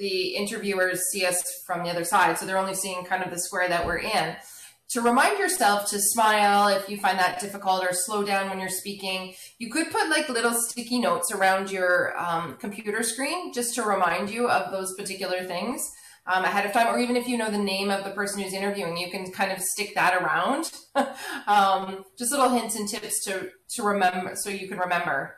the interviewers see us from the other side. So they're only seeing kind of the square that we're in. To remind yourself to smile if you find that difficult or slow down when you're speaking, you could put like little sticky notes around your um, computer screen just to remind you of those particular things um, ahead of time, or even if you know the name of the person who's interviewing, you can kind of stick that around. um, just little hints and tips to to remember, so you can remember.